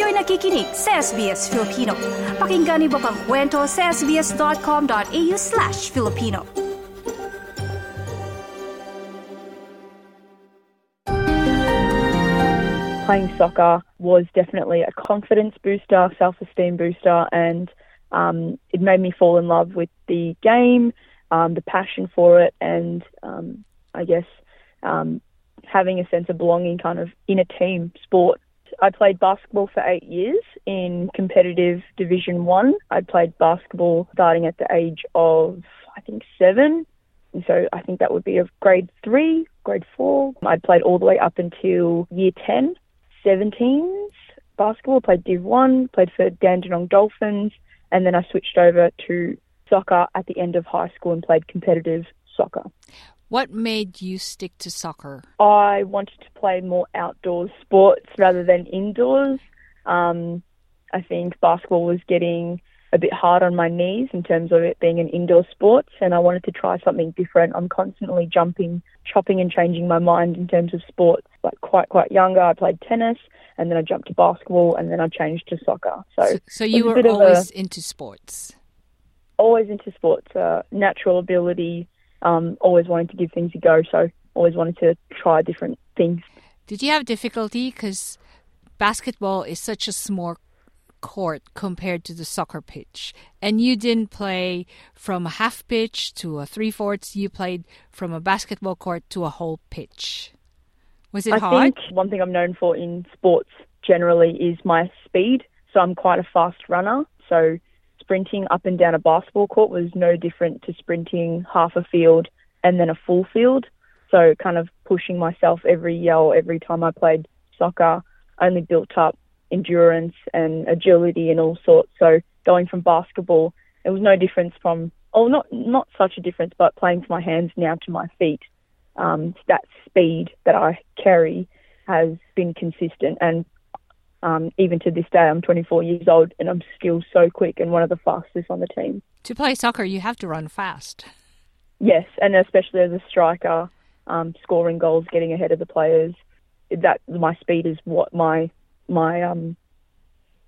Kayo'y nakikinig sa SBS Filipino. Pakinggan niyo pa ang kwento sa sbs.com.au slash Filipino. playing soccer was definitely a confidence booster, self esteem booster, and um, it made me fall in love with the game, um, the passion for it, and um, I guess um, having a sense of belonging kind of in a team sport. I played basketball for eight years in competitive Division One. I played basketball starting at the age of, I think, seven. And so I think that would be of grade three, grade four. I played all the way up until year 10. 17s basketball, played Div 1, played for Dandenong Dolphins, and then I switched over to soccer at the end of high school and played competitive soccer. What made you stick to soccer? I wanted to play more outdoors sports rather than indoors. Um, I think basketball was getting a bit hard on my knees in terms of it being an indoor sport, and I wanted to try something different. I'm constantly jumping, chopping, and changing my mind in terms of sports. Like quite quite younger, I played tennis, and then I jumped to basketball, and then I changed to soccer. So, so, so you were always a, into sports. Always into sports, uh, natural ability, um, always wanting to give things a go. So always wanted to try different things. Did you have difficulty because basketball is such a small court compared to the soccer pitch. And you didn't play from a half pitch to a three fourths, you played from a basketball court to a whole pitch. Was it I hard? think one thing I'm known for in sports generally is my speed. So I'm quite a fast runner. So sprinting up and down a basketball court was no different to sprinting half a field and then a full field. So kind of pushing myself every yell every time I played soccer only built up endurance and agility and all sorts. So going from basketball, it was no difference from, oh, not not such a difference, but playing from my hands now to my feet. Um, that speed that I carry has been consistent, and um, even to this day, I'm 24 years old and I'm still so quick and one of the fastest on the team. To play soccer, you have to run fast. Yes, and especially as a striker, um, scoring goals, getting ahead of the players. That my speed is what my my um,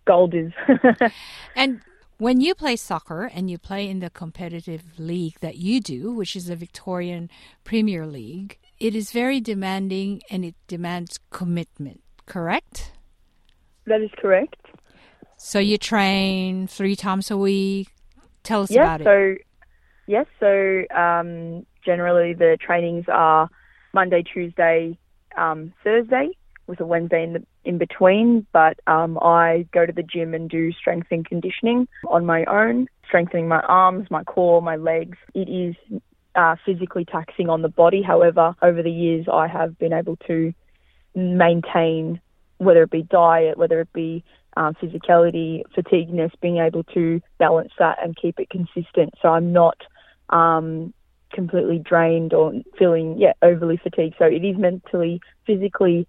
gold is. and when you play soccer and you play in the competitive league that you do, which is the Victorian Premier League, it is very demanding and it demands commitment, correct? That is correct. So you train three times a week. Tell us yes, about it. So, yes, so um, generally the trainings are Monday, Tuesday, um, Thursday, with a Wednesday in the in between, but um, I go to the gym and do strength and conditioning on my own, strengthening my arms, my core, my legs. It is uh, physically taxing on the body. However, over the years, I have been able to maintain, whether it be diet, whether it be um, physicality, fatigueness, being able to balance that and keep it consistent. So I'm not um, completely drained or feeling yeah overly fatigued. So it is mentally, physically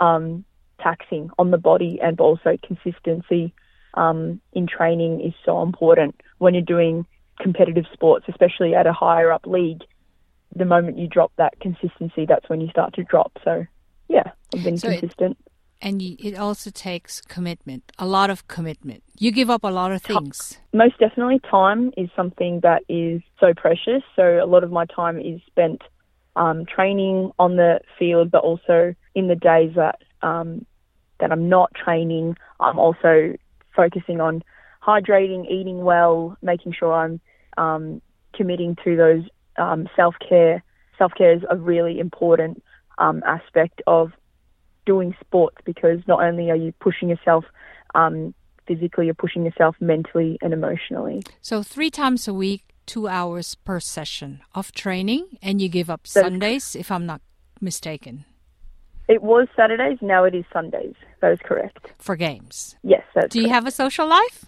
um, taxing on the body and also consistency um, in training is so important when you're doing competitive sports, especially at a higher up league. The moment you drop that consistency, that's when you start to drop. So, yeah, I've been so consistent. It, and you, it also takes commitment, a lot of commitment. You give up a lot of things. Most definitely, time is something that is so precious. So, a lot of my time is spent um, training on the field, but also in the days that um, that I'm not training, I'm also focusing on hydrating, eating well, making sure I'm um, committing to those um, self care. Self care is a really important um, aspect of doing sports because not only are you pushing yourself um, physically, you're pushing yourself mentally and emotionally. So, three times a week, two hours per session of training, and you give up Sundays, if I'm not mistaken. It was Saturdays. Now it is Sundays. That is correct. For games. Yes, that's Do you have a social life?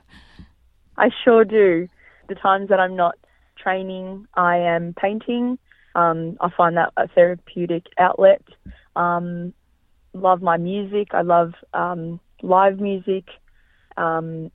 I sure do. The times that I'm not training, I am painting. Um, I find that a therapeutic outlet. Um, love my music. I love um, live music. Um,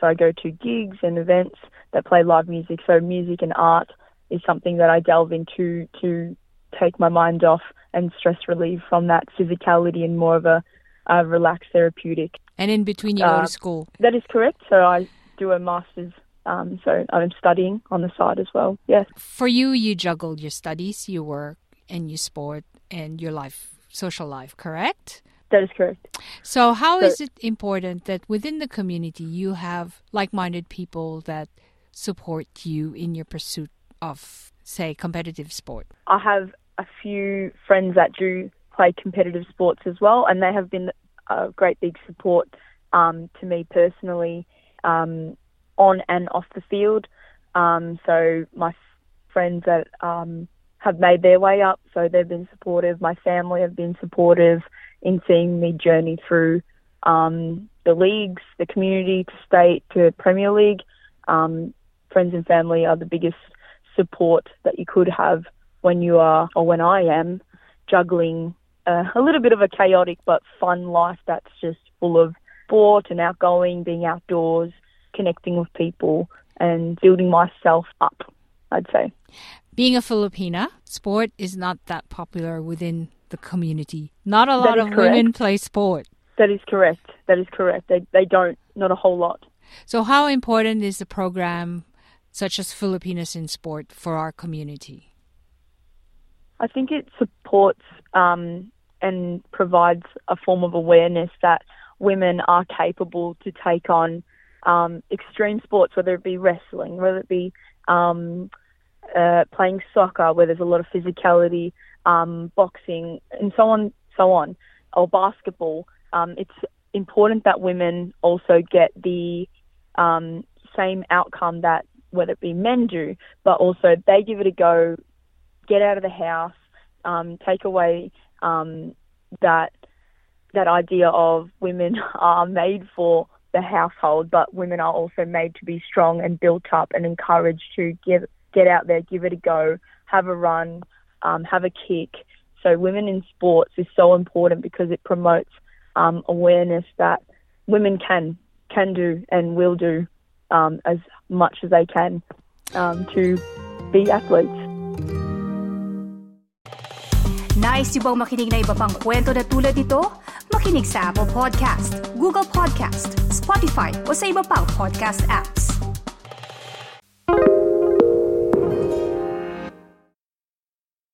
so I go to gigs and events that play live music. So music and art is something that I delve into to take my mind off and stress relieve from that physicality and more of a, a relaxed therapeutic And in between, you go Uh, to school. that is correct. So I do a master's. Um, so I'm studying on the side as well. Yes, For you, you juggle your studies, your work, and your sport, and your life, social life, correct? that is correct. So, how So- is it important that within the community you have like minded people that support you in your pursuit of, say, competitive sport? I have a few friends that do play competitive sports as well, and they have been a great big support um, to me personally um, on and off the field. Um, so my friends that um, have made their way up, so they've been supportive. My family have been supportive in seeing me journey through um, the leagues, the community, to state, to Premier League. Um, friends and family are the biggest support that you could have when you are, or when I am, juggling uh, a little bit of a chaotic but fun life that's just full of sport and outgoing, being outdoors, connecting with people, and building myself up, I'd say. Being a Filipina, sport is not that popular within the community. Not a lot of correct. women play sport. That is correct. That is correct. They, they don't, not a whole lot. So, how important is the program such as Filipinas in Sport for our community? I think it supports um, and provides a form of awareness that women are capable to take on um, extreme sports, whether it be wrestling, whether it be um, uh, playing soccer, where there's a lot of physicality, um, boxing, and so on, so on, or basketball. Um, it's important that women also get the um, same outcome that whether it be men do, but also they give it a go, get out of the house, um, take away um, that that idea of women are made for the household, but women are also made to be strong and built up and encouraged to get get out there, give it a go, have a run, um, have a kick. So women in sports is so important because it promotes um, awareness that women can can do and will do um, as much as they can um, to be athletes. Nice yung bang makinig na iba pang kwento na tulad ito? Makinig sa Apple Podcast, Google Podcast, Spotify o sa iba pang podcast apps.